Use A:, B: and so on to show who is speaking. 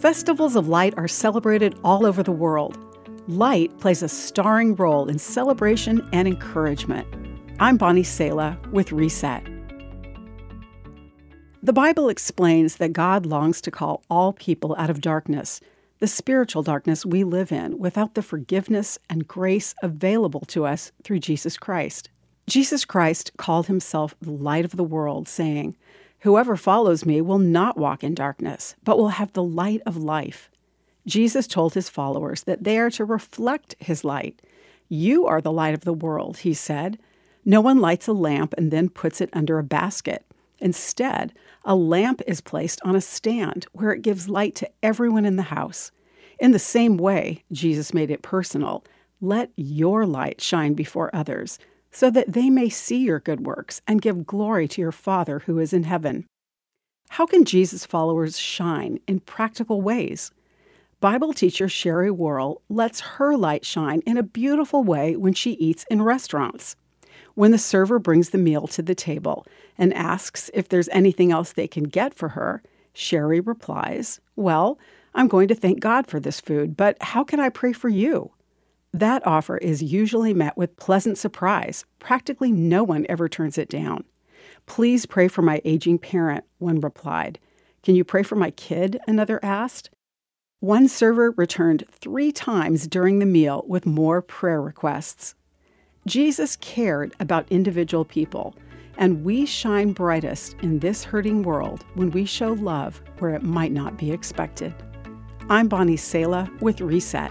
A: Festivals of light are celebrated all over the world. Light plays a starring role in celebration and encouragement. I'm Bonnie Sala with Reset. The Bible explains that God longs to call all people out of darkness, the spiritual darkness we live in, without the forgiveness and grace available to us through Jesus Christ. Jesus Christ called himself the light of the world, saying, Whoever follows me will not walk in darkness, but will have the light of life. Jesus told his followers that they are to reflect his light. You are the light of the world, he said. No one lights a lamp and then puts it under a basket. Instead, a lamp is placed on a stand where it gives light to everyone in the house. In the same way, Jesus made it personal. Let your light shine before others so that they may see your good works and give glory to your Father who is in heaven. How can Jesus' followers shine in practical ways? Bible teacher Sherry Worrell lets her light shine in a beautiful way when she eats in restaurants. When the server brings the meal to the table and asks if there's anything else they can get for her, Sherry replies, Well, I'm going to thank God for this food, but how can I pray for you? That offer is usually met with pleasant surprise. Practically no one ever turns it down. Please pray for my aging parent, one replied. Can you pray for my kid? Another asked. One server returned three times during the meal with more prayer requests. Jesus cared about individual people, and we shine brightest in this hurting world when we show love where it might not be expected. I'm Bonnie Sala with Reset.